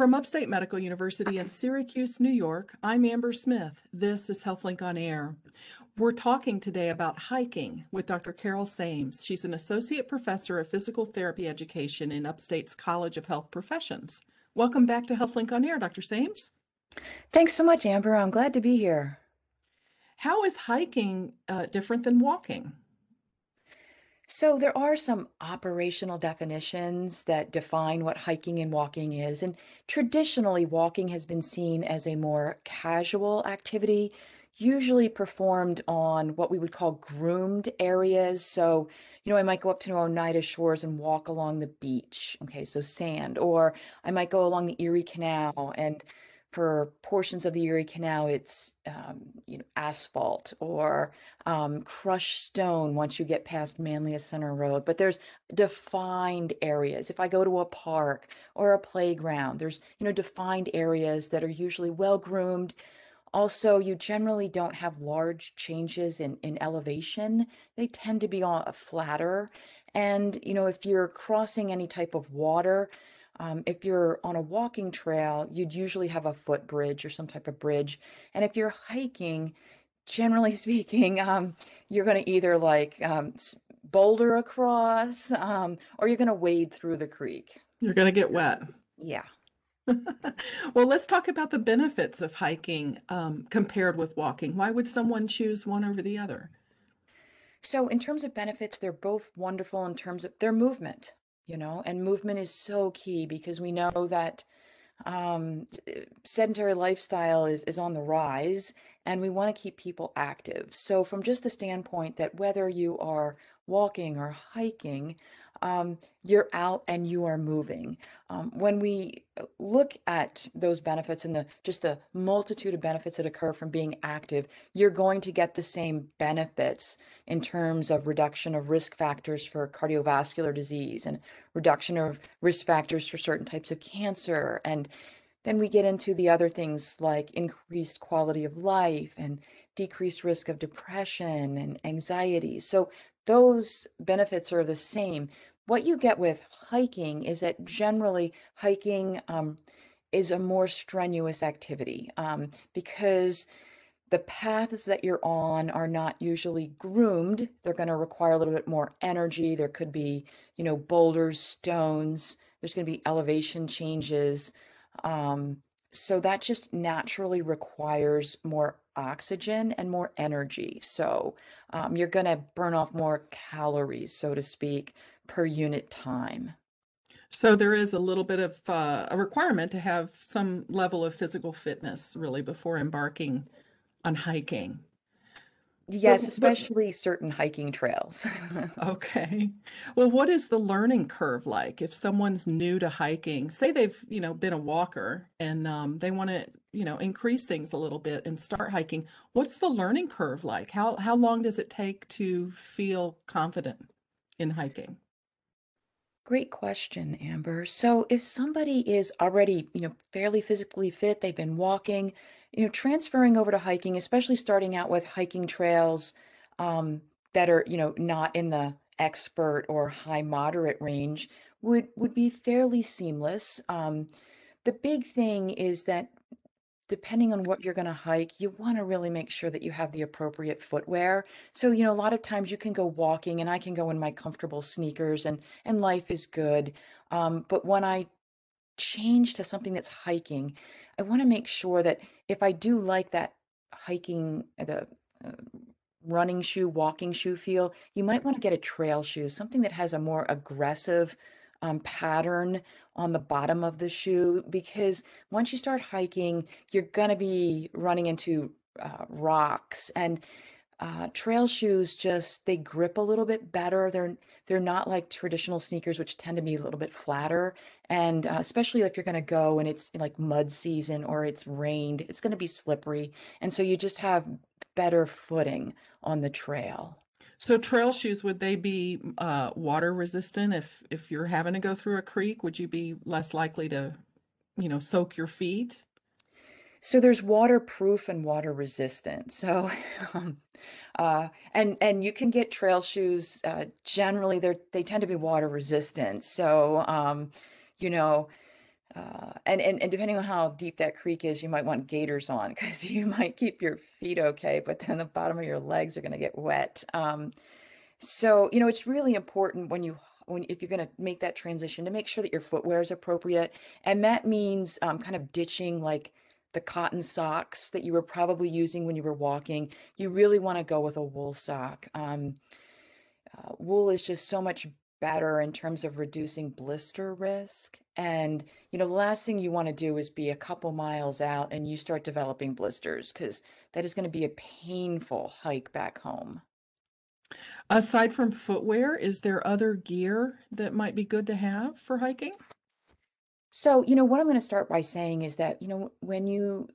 From Upstate Medical University in Syracuse, New York, I'm Amber Smith. This is HealthLink on Air. We're talking today about hiking with Dr. Carol Sames. She's an associate professor of physical therapy education in Upstate's College of Health Professions. Welcome back to HealthLink on Air, Dr. Sames. Thanks so much, Amber. I'm glad to be here. How is hiking uh, different than walking? So there are some operational definitions that define what hiking and walking is. And traditionally, walking has been seen as a more casual activity, usually performed on what we would call groomed areas. So, you know, I might go up to Oneida Shores and walk along the beach. Okay, so sand. Or I might go along the Erie Canal and for portions of the Erie Canal, it's um, you know asphalt or um, crushed stone once you get past Manlius Center Road. But there's defined areas. If I go to a park or a playground, there's you know defined areas that are usually well groomed. Also, you generally don't have large changes in, in elevation. They tend to be on a flatter. And, you know, if you're crossing any type of water, um, if you're on a walking trail, you'd usually have a footbridge or some type of bridge. And if you're hiking, generally speaking, um, you're going to either like um, boulder across um, or you're going to wade through the creek. You're going to get wet. Yeah. well, let's talk about the benefits of hiking um, compared with walking. Why would someone choose one over the other? So, in terms of benefits, they're both wonderful in terms of their movement you know, and movement is so key because we know that um, sedentary lifestyle is, is on the rise and we want to keep people active. So, from just the standpoint that whether you are walking or hiking, um, you're out and you are moving. Um, when we uh, look at those benefits and the just the multitude of benefits that occur from being active, you're going to get the same benefits in terms of reduction of risk factors for cardiovascular disease and reduction of risk factors for certain types of cancer. And then we get into the other things like increased quality of life and decreased risk of depression and anxiety. So those benefits are the same what you get with hiking is that generally hiking um, is a more strenuous activity um, because the paths that you're on are not usually groomed. They're going to require a little bit more energy. There could be, you know, boulders, stones. There's going to be elevation changes. Um, so that just naturally requires more oxygen and more energy. So um, you're going to burn off more calories, so to speak, per unit time. So there is a little bit of uh, a requirement to have some level of physical fitness really before embarking on hiking. Yes, especially but, certain hiking trails. okay. Well, what is the learning curve like if someone's new to hiking? Say they've, you know, been a walker and um, they want to, you know, increase things a little bit and start hiking. What's the learning curve like? How how long does it take to feel confident in hiking? Great question, Amber. So if somebody is already, you know, fairly physically fit, they've been walking, you know, transferring over to hiking, especially starting out with hiking trails um, that are, you know, not in the expert or high moderate range would would be fairly seamless. Um, the big thing is that depending on what you're going to hike, you want to really make sure that you have the appropriate footwear. So, you know, a lot of times you can go walking and I can go in my comfortable sneakers and and life is good. Um, but when I change to something that's hiking, I want to make sure that if I do like that hiking the uh, running shoe, walking shoe feel, you might want to get a trail shoe, something that has a more aggressive um, pattern on the bottom of the shoe because once you start hiking, you're going to be running into uh, rocks and uh, trail shoes just they grip a little bit better. They're they're not like traditional sneakers, which tend to be a little bit flatter. And uh, especially if you're going to go and it's like mud season or it's rained, it's going to be slippery, and so you just have better footing on the trail. So trail shoes, would they be uh, water resistant if if you're having to go through a creek? Would you be less likely to, you know, soak your feet? So there's waterproof and water resistant. So, um, uh, and and you can get trail shoes. Uh, generally, they they tend to be water resistant. So, um, you know, Uh, and, and and depending on how deep that creek is, you might want gaiters on because you might keep your feet okay, but then the bottom of your legs are going to get wet. Um, so, you know, it's really important when you when if you're going to make that transition to make sure that your footwear is appropriate, and that means um, kind of ditching like the cotton socks that you were probably using when you were walking. You really want to go with a wool sock. Um, uh, wool is just so much better in terms of reducing blister risk. And, you know, the last thing you want to do is be a couple miles out and you start developing blisters because that is going to be a painful hike back home. Aside from footwear, is there other gear that might be good to have for hiking? So, you know, what I'm going to start by saying is that, you know, when you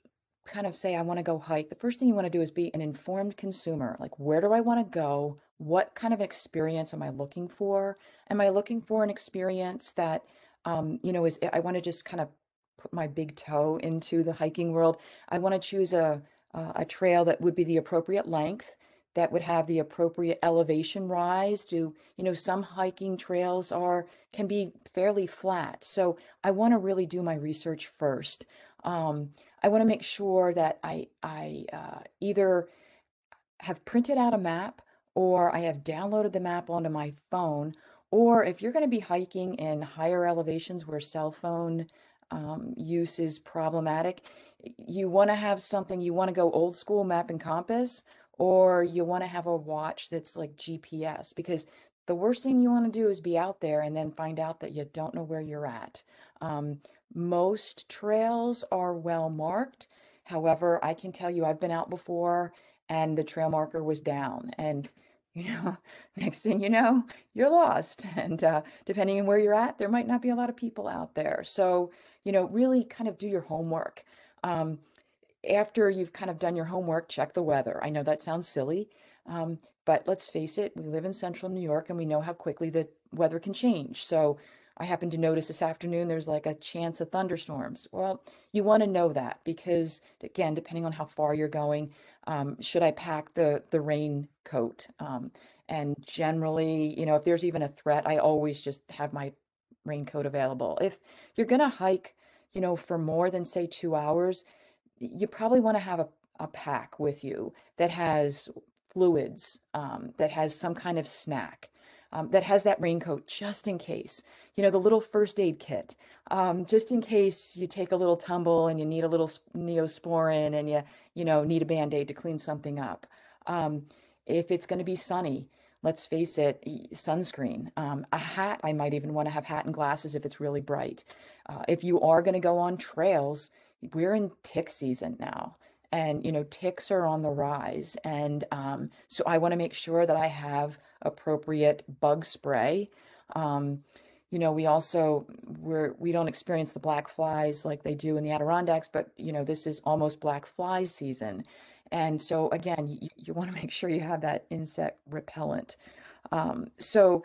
kind of say, I want to go hike, the first thing you want to do is be an informed consumer. Like, where do I want to go? What kind of experience am I looking for? Am I looking for an experience that, um, you know, is I want to just kind of put my big toe into the hiking world. I want to choose a, a a trail that would be the appropriate length, that would have the appropriate elevation rise. Do, you know, some hiking trails are can be fairly flat. So I want to really do my research first. Um, I want to make sure that I I uh, either have printed out a map or I have downloaded the map onto my phone. Or if you're going to be hiking in higher elevations where cell phone um, use is problematic, you want to have something, you want to go old school map and compass, or you want to have a watch that's like GPS because the worst thing you want to do is be out there and then find out that you don't know where you're at. Um, most trails are well marked. However, I can tell you I've been out before and the trail marker was down and you know next thing you know you're lost. And uh, depending on where you're at there might not be a lot of people out there. So you know really kind of do your homework. Um, after you've kind of done your homework check the weather. I know that sounds silly um, but let's face it we live in central new york and we know how quickly the weather can change. So I happened to notice this afternoon there's like a chance of thunderstorms. Well, you want to know that because again, depending on how far you're going, um, should I pack the the raincoat? Um, and generally, you know, if there's even a threat, I always just have my raincoat available. If you're gonna hike, you know, for more than say two hours, you probably want to have a, a pack with you that has fluids, um, that has some kind of snack um, that has that raincoat just in case. You know, the little first aid kit, um, just in case you take a little tumble and you need a little neosporin and you, you know, need a band aid to clean something up. Um, if it's going to be sunny, let's face it, sunscreen, um, a hat. I might even want to have hat and glasses if it's really bright. Uh, if you are going to go on trails, we're in tick season now and you know ticks are on the rise and um, so i want to make sure that i have appropriate bug spray. Um, you know we also we're we don't experience the black flies like they do in the adirondacks but you know this is almost black fly season. And so again you, you want to make sure you have that insect repellent. Um, so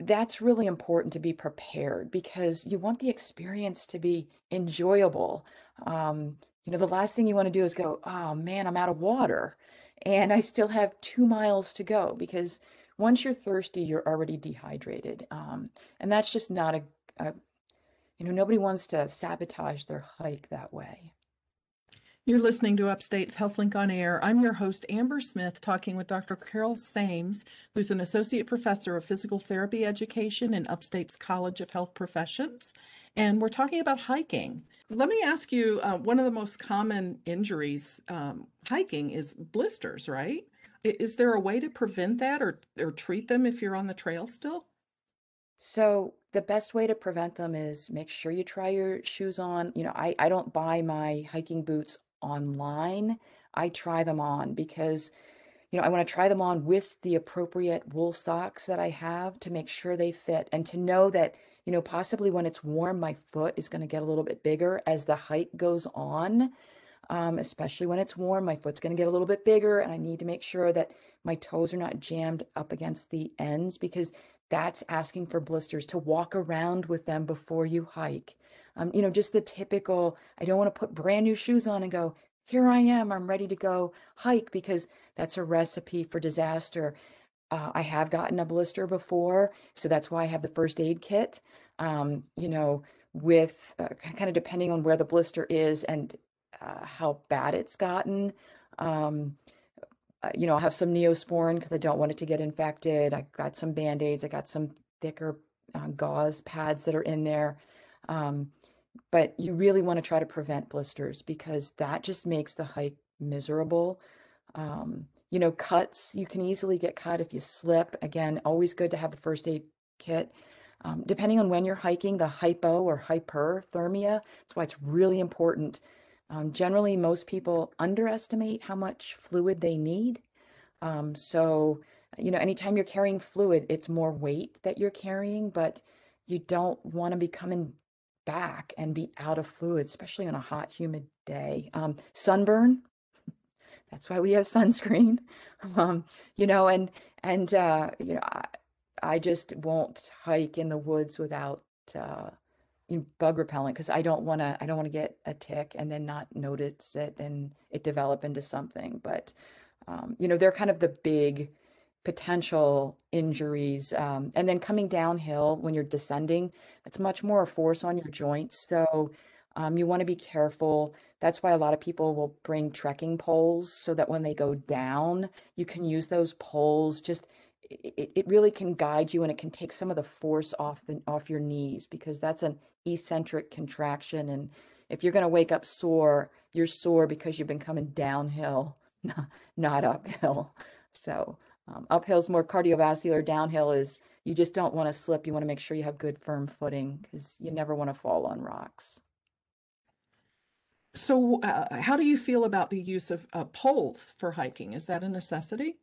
that's really important to be prepared because you want the experience to be enjoyable. Um, you know, the last thing you want to do is go, oh man, I'm out of water and I still have two miles to go because once you're thirsty, you're already dehydrated. Um, and that's just not a, a, you know, nobody wants to sabotage their hike that way. You're listening to Upstate's HealthLink on Air. I'm your host, Amber Smith, talking with Dr. Carol Sames, who's an associate professor of physical therapy education in Upstate's College of Health Professions. And we're talking about hiking. Let me ask you uh, one of the most common injuries um, hiking is blisters, right? Is there a way to prevent that or, or treat them if you're on the trail still? So the best way to prevent them is make sure you try your shoes on. You know, I, I don't buy my hiking boots online, I try them on because, you know, I want to try them on with the appropriate wool socks that I have to make sure they fit and to know that, you know, possibly when it's warm, my foot is going to get a little bit bigger as the hike goes on. Um, especially when it's warm, my foot's going to get a little bit bigger, and I need to make sure that my toes are not jammed up against the ends because that's asking for blisters to walk around with them before you hike. Um, you know, just the typical, I don't want to put brand new shoes on and go, here I am, I'm ready to go hike because that's a recipe for disaster. Uh, I have gotten a blister before, so that's why I have the first aid kit. Um, you know, with uh, kind of depending on where the blister is and uh, how bad it's gotten. Um, uh, you know, I have some neosporin because I don't want it to get infected. I got some band aids. I got some thicker uh, gauze pads that are in there. Um, but you really want to try to prevent blisters because that just makes the hike miserable. Um, you know, cuts, you can easily get cut if you slip. Again, always good to have the first aid kit. Um, depending on when you're hiking, the hypo or hyperthermia, that's why it's really important. Um, generally, most people underestimate how much fluid they need. Um, so, you know, anytime you're carrying fluid, it's more weight that you're carrying, but you don't want to be coming back and be out of fluid, especially on a hot, humid day. Um, sunburn, that's why we have sunscreen. Um, you know, and and uh, you know, I, I just won't hike in the woods without uh, bug repellent because I don't want to. I don't want to get a tick and then not notice it and it develop into something. But um, you know, they're kind of the big potential injuries. Um, and then coming downhill when you're descending, it's much more a force on your joints. So um, you want to be careful. That's why a lot of people will bring trekking poles so that when they go down, you can use those poles. Just it, it really can guide you and it can take some of the force off the off your knees because that's an eccentric contraction. And if you're going to wake up sore, you're sore because you've been coming downhill, not, not uphill. So um, uphill is more cardiovascular. Downhill is you just don't want to slip. You want to make sure you have good firm footing because you never want to fall on rocks. So, uh, how do you feel about the use of uh, poles for hiking? Is that a necessity?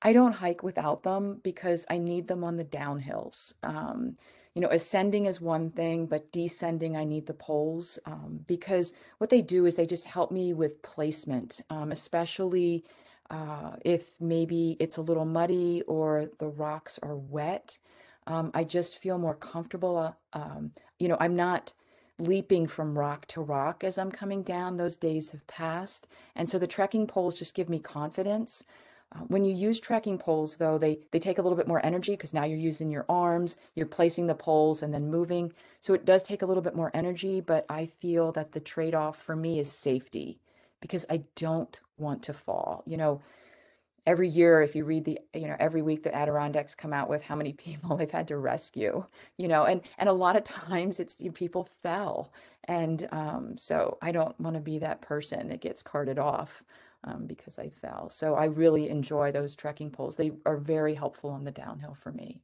I don't hike without them because I need them on the downhills. Um, you know, ascending is one thing, but descending, I need the poles um, because what they do is they just help me with placement, um, especially uh, if maybe it's a little muddy or the rocks are wet. Um, I just feel more comfortable. Uh, um, you know, I'm not leaping from rock to rock as I'm coming down. Those days have passed. And so the trekking poles just give me confidence. Uh, when you use trekking poles, though, they, they take a little bit more energy because now you're using your arms, you're placing the poles and then moving. So it does take a little bit more energy, but I feel that the trade off for me is safety because I don't want to fall. You know, every year, if you read the, you know, every week the Adirondacks come out with how many people they've had to rescue, you know, and, and a lot of times it's you know, people fell. And um, so I don't want to be that person that gets carted off um, because I fell. So I really enjoy those trekking poles. They are very helpful on the downhill for me.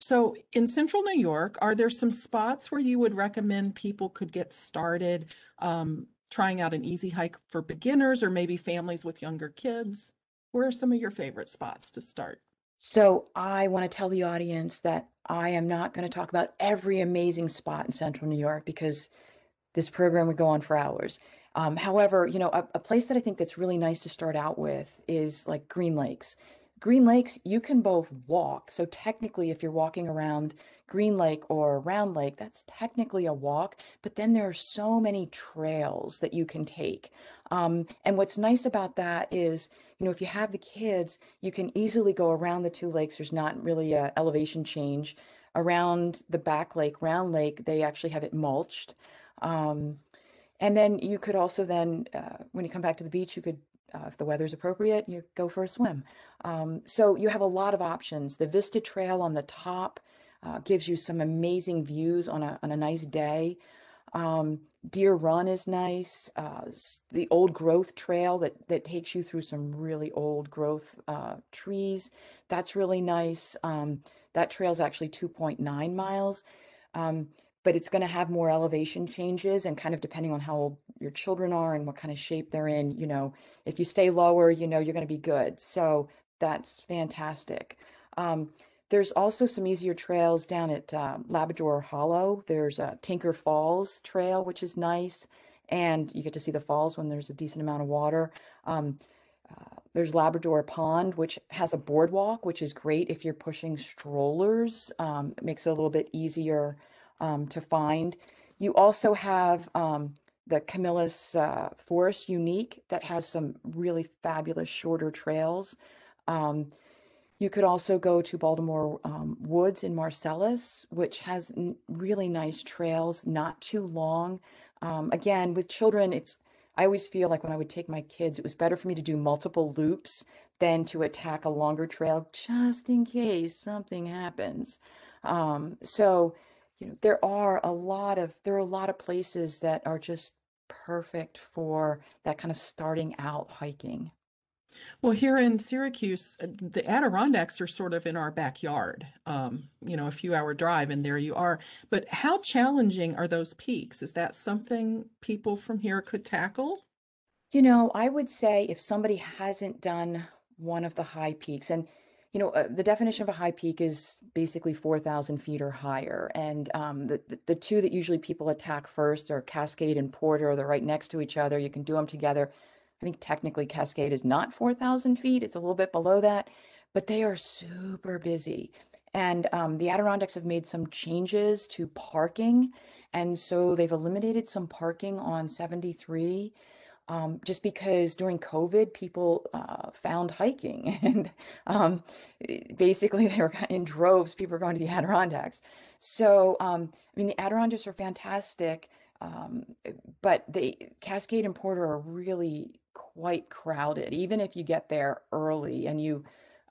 So in central New York, are there some spots where you would recommend people could get started um, trying out an easy hike for beginners or maybe families with younger kids? Where are some of your favorite spots to start? So I want to tell the audience that I am not going to talk about every amazing spot in central New York because this program would go on for hours. Um, however, you know, a, a place that I think that's really nice to start out with is like Green Lakes. Green Lakes, you can both walk. So technically, if you're walking around Green Lake or Round Lake, that's technically a walk, but then there are so many trails that you can take. Um, and what's nice about that is, you know, if you have the kids, you can easily go around the two lakes. There's not really a elevation change. Around the back lake, Round Lake, they actually have it mulched. Um, and then you could also then, uh, when you come back to the beach, you could uh, if the weather's appropriate, you go for a swim. Um, so you have a lot of options. The Vista Trail on the top uh, gives you some amazing views on a, on a nice day. Um, Deer Run is nice. Uh, the Old Growth Trail that, that takes you through some really old growth uh, trees. That's really nice. Um, that trail is actually 2.9 miles. Um, but it's going to have more elevation changes and kind of depending on how old your children are and what kind of shape they're in you know if you stay lower you know you're going to be good so that's fantastic um, there's also some easier trails down at uh, labrador hollow there's a tinker falls trail which is nice and you get to see the falls when there's a decent amount of water um, uh, there's Labrador Pond, which has a boardwalk, which is great if you're pushing strollers. Um, it makes it a little bit easier um, to find. You also have um, the Camillus uh, Forest Unique that has some really fabulous shorter trails. Um, You could also go to Baltimore um, Woods in Marcellus, which has really nice trails, not too long. Um, again, with children, it's I always feel like when I would take my kids, it was better for me to do multiple loops than to attack a longer trail just in case something happens. Um, so, you know, there are a lot of there are a lot of places that are just perfect for that kind of starting out hiking. Well, here in Syracuse, uh, the Adirondacks are sort of in our backyard, um, you know, a few hour drive, and there you are. But how challenging are those peaks? Is that something people from here could tackle? You know, I would say if somebody hasn't done one of the high peaks, and you know, uh, the definition of a high peak is basically 4,000 feet or higher. And um, the, the, the two that usually people attack first are Cascade and Porter. They're right next to each other. You can do them together. I think technically Cascade is not 4,000 feet. It's a little bit below that, but they are super busy. And um, the Adirondacks have made some changes to parking. And so they've eliminated some parking on 73 um, just because during COVID, people uh, found hiking and um, basically they were in droves, people were going to the Adirondacks. So, um, I mean, the Adirondacks are fantastic, um, but the Cascade and Porter are really quite crowded. Even if you get there early and you,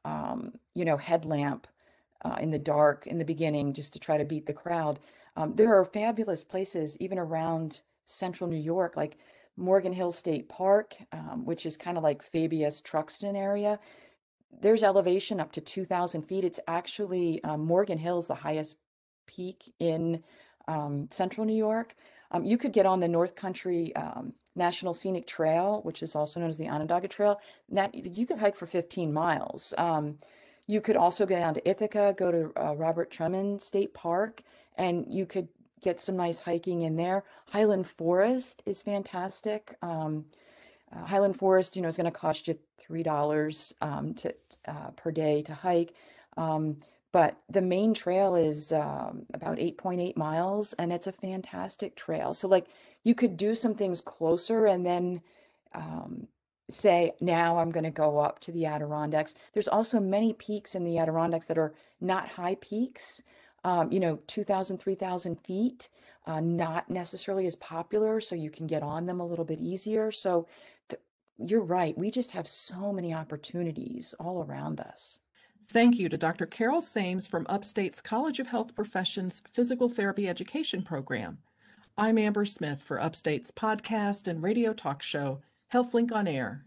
um, you know, headlamp uh, in the dark in the beginning just to try to beat the crowd, um, there are fabulous places even around central New York, like Morgan Hill State Park, um, which is kind of like Fabius Truxton area. There's elevation up to 2,000 feet. It's actually um, Morgan Hill is the highest peak in um, central New York. Um, you could get on the North Country um, National Scenic Trail, which is also known as the Onondaga Trail. That you could hike for 15 miles. Um, you could also go down to Ithaca, go to uh, Robert Treman State Park, and you could get some nice hiking in there. Highland Forest is fantastic. Um, uh, Highland Forest, you know, is going to cost you three dollars um, to uh, per day to hike, um, but the main trail is um, about 8.8 miles, and it's a fantastic trail. So, like, you could do some things closer, and then um, say, now I'm going to go up to the Adirondacks. There's also many peaks in the Adirondacks that are not high peaks um, you know, 2,000, 3,000 feet, uh, not necessarily as popular, so you can get on them a little bit easier. So th- you're right. We just have so many opportunities all around us. Thank you to Dr. Carol Sames from Upstate's College of Health Professions Physical Therapy Education Program. I'm Amber Smith for Upstate's podcast and radio talk show, HealthLink on Air.